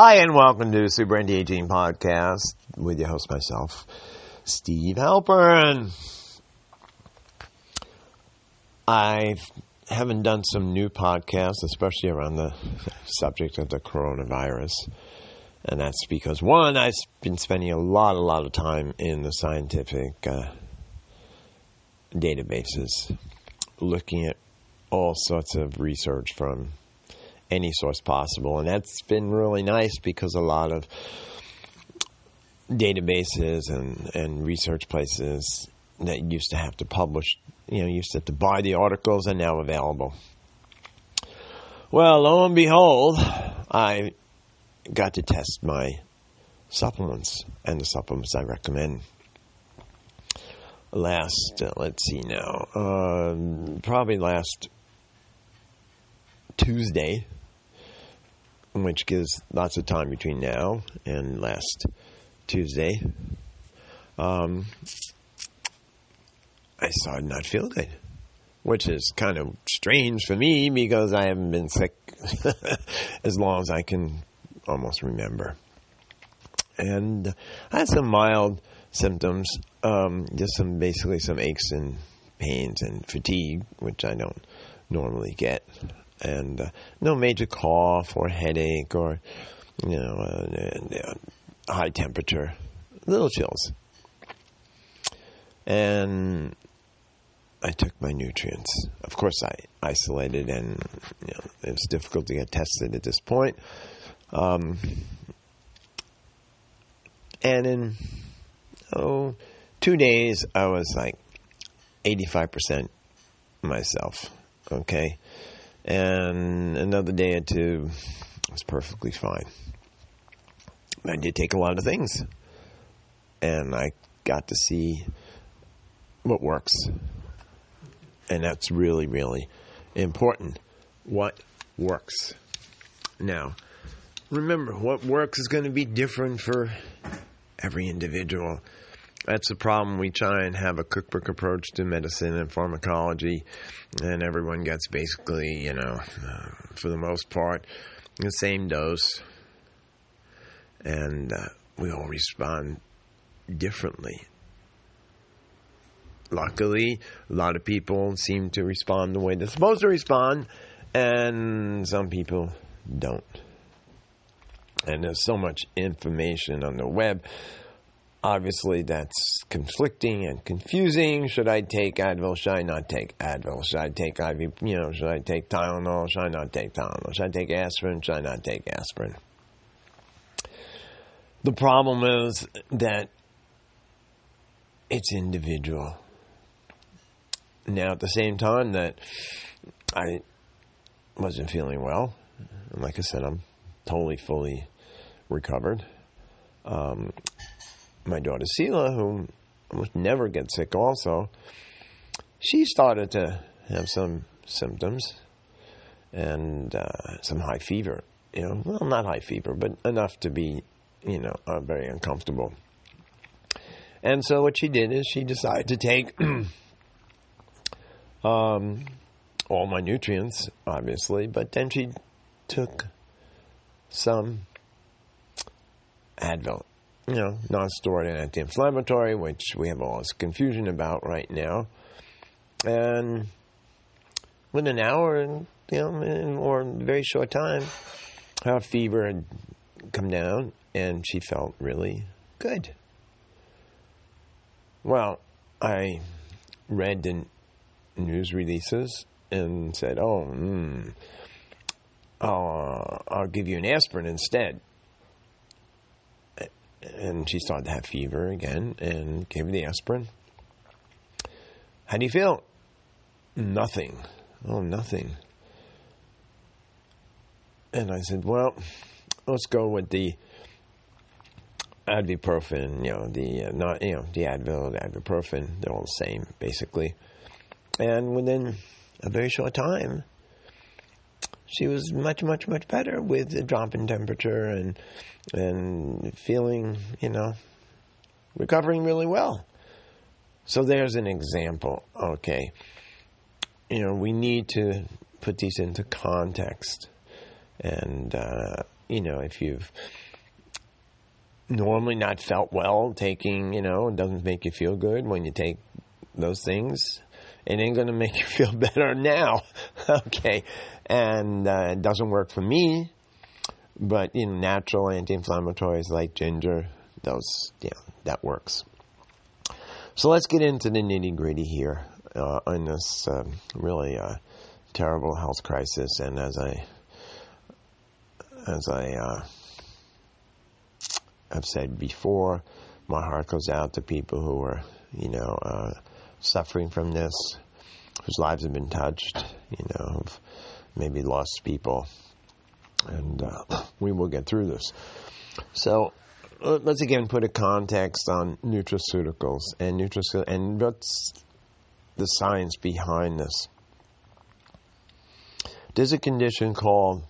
Hi, and welcome to the Super Anti-Aging Podcast with your host, myself, Steve Halpern. I haven't done some new podcasts, especially around the subject of the coronavirus. And that's because, one, I've been spending a lot, a lot of time in the scientific uh, databases looking at all sorts of research from any source possible. And that's been really nice because a lot of databases and, and research places that used to have to publish, you know, used to have to buy the articles are now available. Well, lo and behold, I got to test my supplements and the supplements I recommend. Last, uh, let's see now, um, probably last Tuesday, which gives lots of time between now and last Tuesday, um, I started not feel good, which is kind of strange for me because I haven't been sick as long as I can almost remember. And I had some mild symptoms, um, just some basically some aches and pains and fatigue, which I don't normally get, and uh, no major cough or headache or you know uh, uh, high temperature, little chills, and I took my nutrients. Of course, I isolated, and you know, difficult to get tested at this point. Um, and in oh, two days, I was like 85% myself. Okay. And another day or two was perfectly fine. I did take a lot of things. And I got to see what works. And that's really, really important. What works. Now, remember, what works is going to be different for every individual. That's the problem. We try and have a cookbook approach to medicine and pharmacology, and everyone gets basically, you know, uh, for the most part, the same dose. And uh, we all respond differently. Luckily, a lot of people seem to respond the way they're supposed to respond, and some people don't. And there's so much information on the web. Obviously, that's conflicting and confusing. Should I take Advil? Should I not take Advil? Should I take IV? You know, should I take Tylenol? Should I not take Tylenol? Should I take aspirin? Should I not take aspirin? The problem is that it's individual. Now, at the same time that I wasn't feeling well, and like I said, I'm totally, fully recovered. Um, my daughter Sela, who almost never gets sick, also, she started to have some symptoms and uh, some high fever. You know, well, not high fever, but enough to be, you know, uh, very uncomfortable. And so what she did is she decided to take um, all my nutrients, obviously, but then she took some Advil, you know, non-steroidal anti-inflammatory, which we have all this confusion about right now. And within an hour, you know, or a very short time, her fever had come down, and she felt really good. Well, I read the news releases and said, "Oh, mm, I'll, I'll give you an aspirin instead." And she started to have fever again, and gave her the aspirin. How do you feel? Nothing. Oh, nothing. And I said, "Well, let's go with the." ibuprofen, you know, the uh, not, you know, the Advil, the ibuprofen, they're all the same basically. And within a very short time, she was much, much, much better with a drop in temperature and and feeling, you know, recovering really well. So there's an example. Okay, you know, we need to put these into context, and uh, you know, if you've normally not felt well taking, you know, it doesn't make you feel good when you take those things. It ain't going to make you feel better now. okay. And uh, it doesn't work for me. But, you know, natural anti inflammatories like ginger, those, yeah, that works. So let's get into the nitty gritty here uh, on this um, really uh, terrible health crisis. And as I, as I, uh, I've said before, my heart goes out to people who are, you know, uh, suffering from this, whose lives have been touched, you know, who've maybe lost people, and uh, we will get through this. So, let's again put a context on nutraceuticals and nutraceutical and what's the science behind this. There's a condition called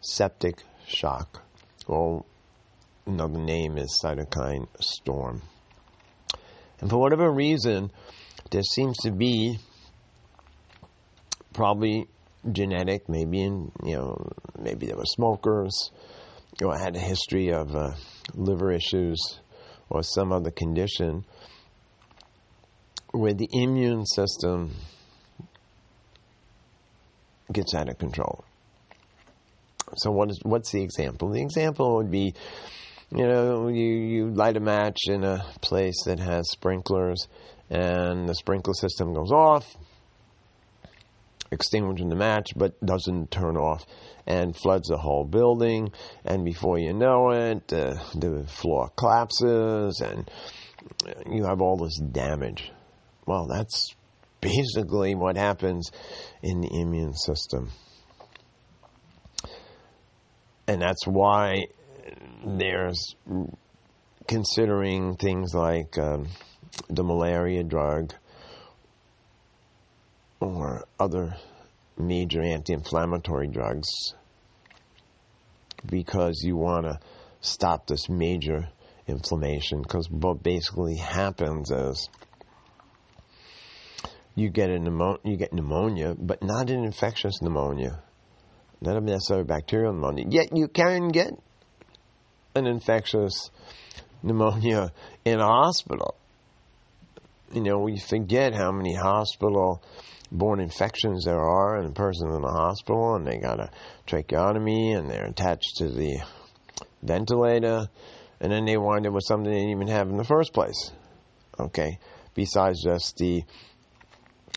septic shock. Well, another name is cytokine storm. And for whatever reason, there seems to be probably genetic, maybe in you know, maybe there were smokers, or had a history of uh, liver issues or some other condition where the immune system gets out of control. So what is what's the example? The example would be you know, you, you light a match in a place that has sprinklers and the sprinkler system goes off, extinguishing the match, but doesn't turn off and floods the whole building. And before you know it, uh, the floor collapses and you have all this damage. Well, that's basically what happens in the immune system. And that's why there's considering things like um, the malaria drug or other major anti inflammatory drugs because you want to stop this major inflammation. Because what basically happens is you get a you get pneumonia, but not an infectious pneumonia, not a necessarily bacterial pneumonia. Yet you can get an infectious pneumonia in a hospital. You know, we forget how many hospital borne infections there are in a person in the hospital and they got a tracheotomy and they're attached to the ventilator and then they wind up with something they didn't even have in the first place. Okay. Besides just the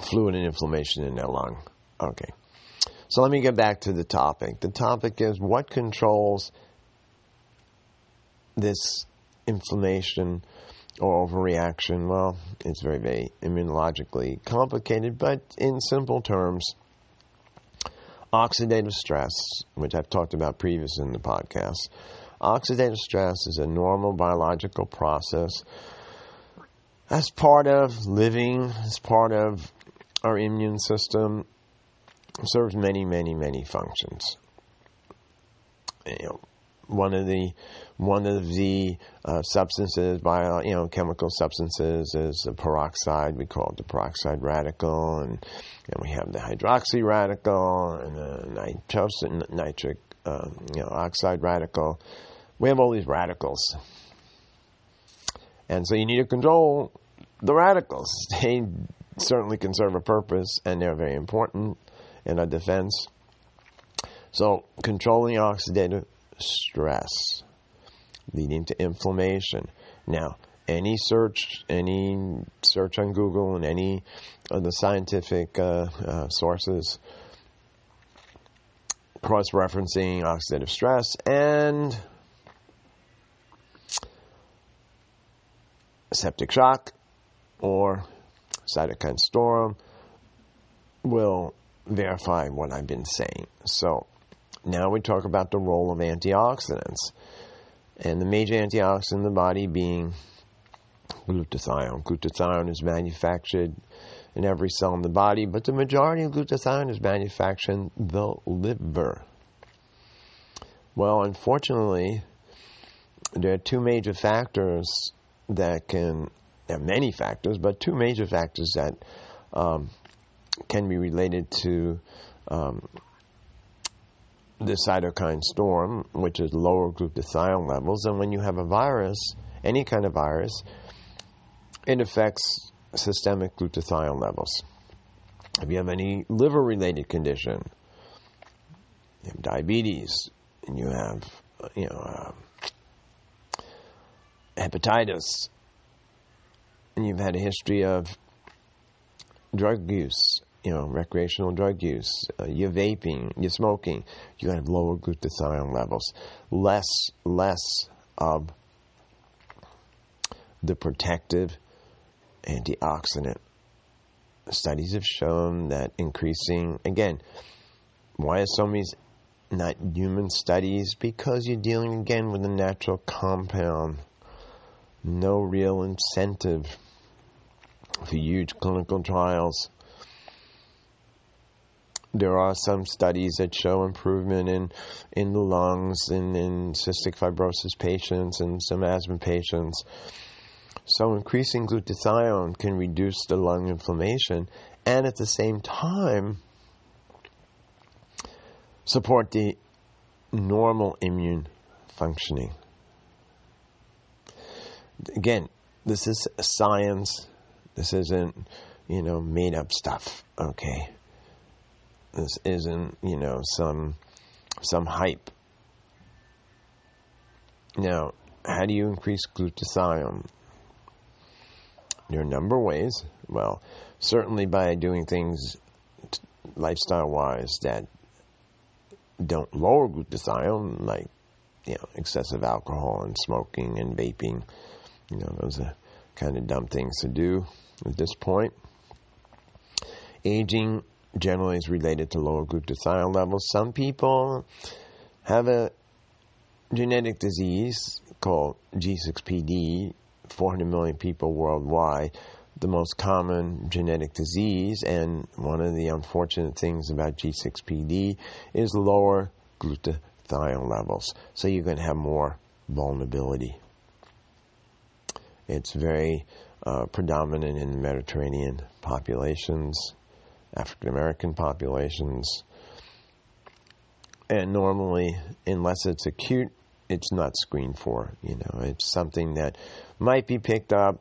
fluid and inflammation in their lung. Okay. So let me get back to the topic. The topic is what controls this inflammation or overreaction, well, it's very, very immunologically complicated, but in simple terms, oxidative stress, which I've talked about previously in the podcast, oxidative stress is a normal biological process as part of living, as part of our immune system, serves many, many, many functions. You know, one of the one of the uh, substances, bio, you know, chemical substances is the peroxide. We call it the peroxide radical, and, and we have the hydroxy radical and the nitrous, nitric, uh, you know, oxide radical. We have all these radicals, and so you need to control the radicals. They certainly can serve a purpose, and they're very important in our defense. So, controlling oxidative stress leading to inflammation. Now, any search, any search on Google and any of the scientific uh, uh, sources cross referencing oxidative stress and septic shock or cytokine storm will verify what I've been saying. So now we talk about the role of antioxidants and the major antioxidant in the body being glutathione. Glutathione is manufactured in every cell in the body, but the majority of glutathione is manufactured in the liver. Well, unfortunately, there are two major factors that can, there are many factors, but two major factors that um, can be related to um, the cytokine storm, which is lower glutathione levels. And when you have a virus, any kind of virus, it affects systemic glutathione levels. If you have any liver related condition, you have diabetes, and you have, you know, uh, hepatitis, and you've had a history of drug use, you know, recreational drug use, uh, you're vaping, you're smoking, you have lower glutathione levels, less, less of the protective antioxidant. Studies have shown that increasing, again, why are so many not human studies? Because you're dealing again with a natural compound. No real incentive for huge clinical trials. There are some studies that show improvement in, in the lungs and in cystic fibrosis patients and some asthma patients. So, increasing glutathione can reduce the lung inflammation and at the same time support the normal immune functioning. Again, this is science. This isn't, you know, made up stuff, okay? This isn't, you know, some some hype. Now, how do you increase glutathione? There are a number of ways. Well, certainly by doing things lifestyle wise that don't lower glutathione, like you know excessive alcohol and smoking and vaping. You know those are kind of dumb things to do at this point. Aging generally is related to lower glutathione levels. Some people have a genetic disease called G6PD. 400 million people worldwide the most common genetic disease, and one of the unfortunate things about G6PD is lower glutathione levels. So you're going to have more vulnerability. It's very uh, predominant in the Mediterranean populations, African American populations, and normally, unless it's acute, it's not screened for. You know, it's something that might be picked up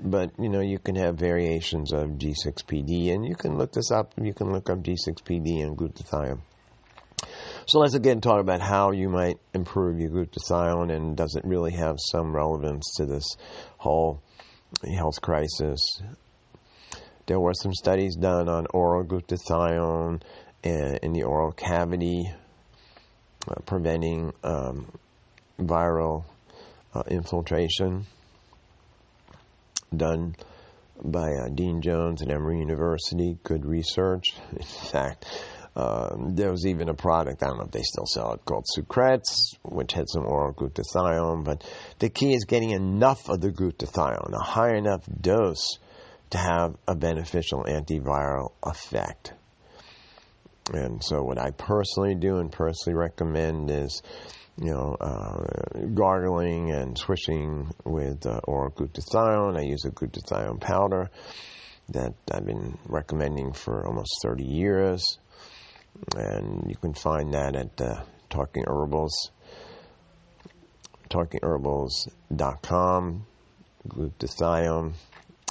but you know you can have variations of G6PD, and you can look this up. You can look up G6PD and glutathione. So let's again talk about how you might improve your glutathione, and does it really have some relevance to this whole health crisis? There were some studies done on oral glutathione in the oral cavity, uh, preventing um, viral uh, infiltration done by uh, Dean Jones at Emory University. Good research. In fact, uh, there was even a product, I don't know if they still sell it, called Sucrets, which had some oral glutathione. But the key is getting enough of the glutathione, a high enough dose to have a beneficial antiviral effect. And so, what I personally do and personally recommend is you know, uh, gargling and swishing with uh, oral glutathione. I use a glutathione powder that I've been recommending for almost 30 years. And you can find that at uh, Talking Herbals, talkingherbals.com, glutathione.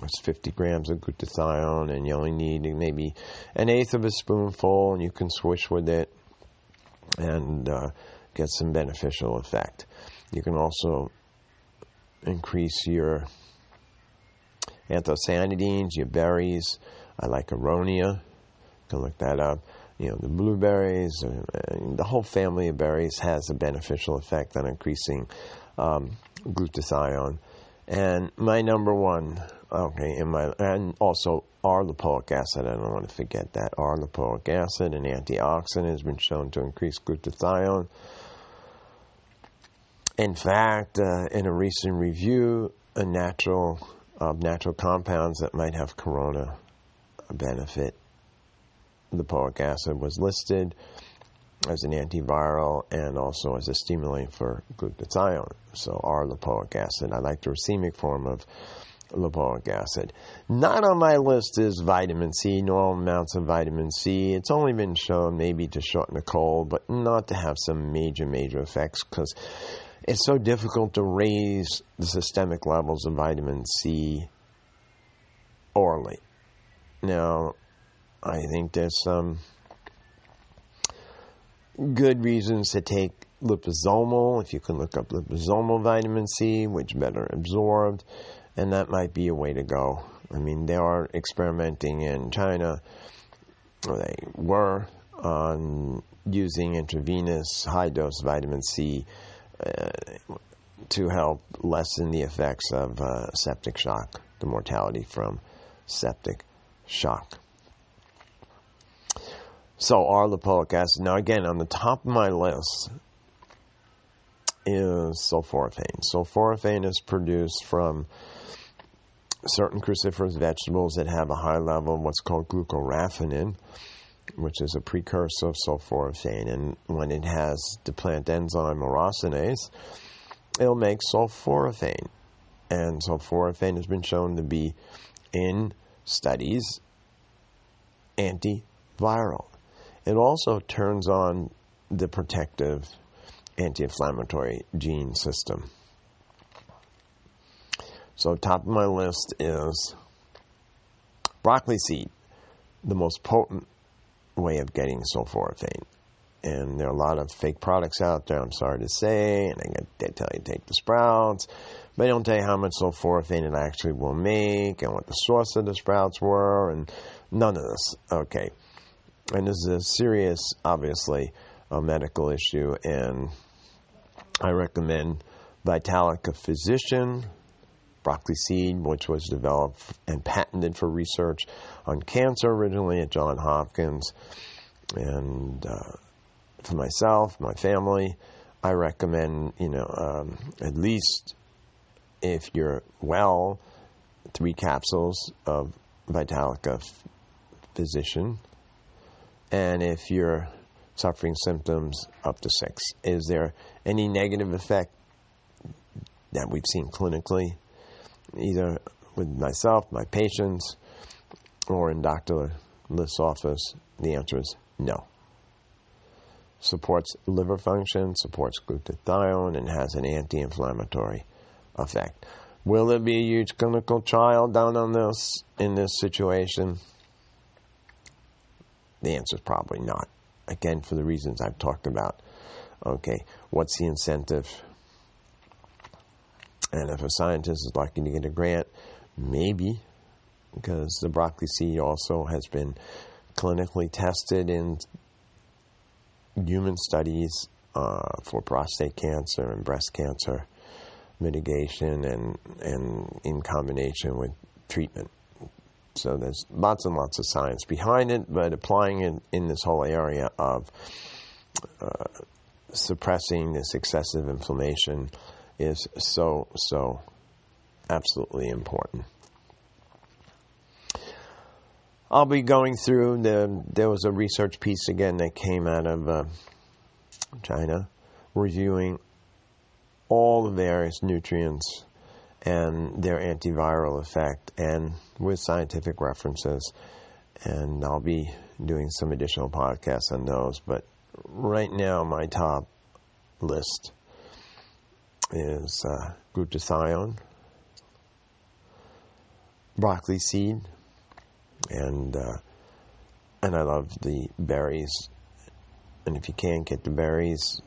It's 50 grams of glutathione, and you only need maybe an eighth of a spoonful, and you can swish with it. And uh, get some beneficial effect. You can also increase your anthocyanidins, your berries. I like aronia. You can look that up. You know, the blueberries, uh, the whole family of berries has a beneficial effect on increasing um, glutathione. And my number one, okay, in my, and also R-lipoic acid, I don't want to forget that. R-lipoic acid, an antioxidant, has been shown to increase glutathione. In fact, uh, in a recent review, a natural of natural compounds that might have corona benefit, lipoic acid was listed as an antiviral and also as a stimulant for glutathione. So, R-lipoic acid. I like the racemic form of lipoic acid. Not on my list is vitamin C, normal amounts of vitamin C. It's only been shown maybe to shorten a cold, but not to have some major, major effects because it's so difficult to raise the systemic levels of vitamin C orally. Now, I think there's some good reasons to take liposomal, if you can look up liposomal vitamin C, which better absorbed, and that might be a way to go. I mean, they are experimenting in China, they were, on using intravenous high dose vitamin C uh, to help lessen the effects of uh, septic shock, the mortality from septic shock. So, R-lipoic acid. Now, again, on the top of my list is sulforaphane. Sulforaphane is produced from certain cruciferous vegetables that have a high level of what's called glucoraphanin, which is a precursor of sulforaphane. And when it has the plant enzyme myrosinase, it'll make sulforaphane. And sulforaphane has been shown to be, in studies, antiviral. It also turns on the protective anti inflammatory gene system. So, top of my list is broccoli seed, the most potent way of getting sulforaphane. And there are a lot of fake products out there, I'm sorry to say, and they, tell you to take the sprouts, but they don't tell you how much sulforaphane it actually will make and what the source of the sprouts were, and none of this. Okay. And this is a serious, obviously, a medical issue, and I recommend Vitalica Physician, broccoli seed, which was developed and patented for research on cancer originally at Johns Hopkins. And uh, for myself, my family, I recommend, you know, um, at least if you're well, three capsules of Vitalica Physician. And if you're suffering symptoms, up to six. Is there any negative effect that we've seen clinically, either with myself, my patients, or in Dr. List's office? The answer is no. Supports liver function, supports glutathione, and has an anti inflammatory effect. Will there be a huge clinical trial done on this in this situation? The answer is probably not. Again, for the reasons I've talked about. Okay, what's the incentive? And if a scientist is lucky to get a grant, maybe, because the broccoli seed also has been clinically tested in human studies uh, for prostate cancer and breast cancer mitigation and, and in combination with treatment. So there's lots and lots of science behind it, but applying it in this whole area of uh, suppressing this excessive inflammation is so, so absolutely important. I'll be going through the. There was a research piece again that came out of uh, China, reviewing all the various nutrients and their antiviral effect, and with scientific references. And I'll be doing some additional podcasts on those. But right now, my top list is uh, glutathione, broccoli seed, and uh, and I love the berries. And if you can't get the berries,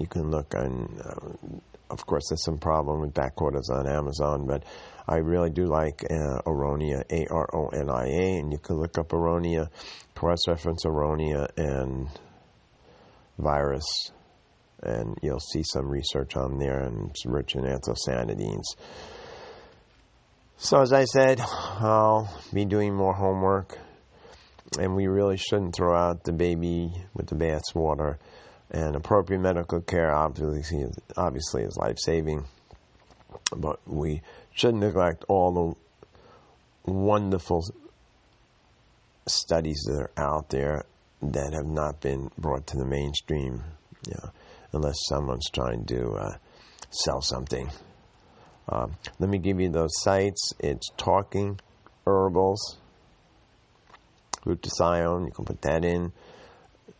you can look on. Uh, of course, there's some problem with back orders on Amazon, but I really do like uh, Aronia, A R O N I A, and you can look up Aronia, cross reference Aronia and virus, and you'll see some research on there and it's rich in anthocyanidins. So, as I said, I'll be doing more homework, and we really shouldn't throw out the baby with the bath's water and appropriate medical care obviously is, obviously is life saving. But we shouldn't neglect all the wonderful studies that are out there that have not been brought to the mainstream, you know, unless someone's trying to uh, sell something Um, let me give you those sites. It's Talking Herbals, glutathione. You can put that in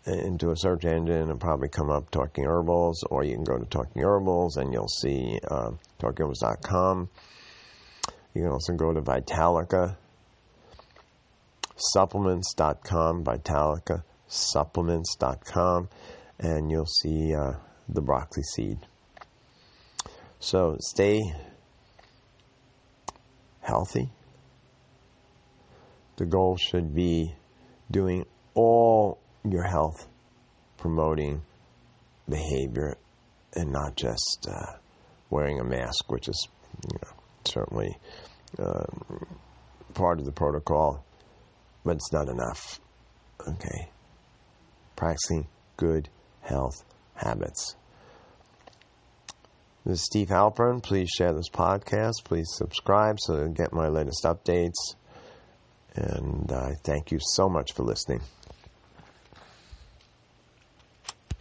into a search engine and probably come up Talking Herbals, or you can go to Talking Herbals and you'll see uh, talkingherbals.com. You can also go to Vitalica supplements.com, Vitalica supplements.com, and you'll see uh, the broccoli seed. So stay healthy. The goal should be doing all your health promoting behavior and not just uh, wearing a mask, which is you know, certainly uh, part of the protocol, but it's not enough. Okay. Practicing good health habits. This is Steve Halpern. Please share this podcast. Please subscribe so you get my latest updates. And I thank you so much for listening.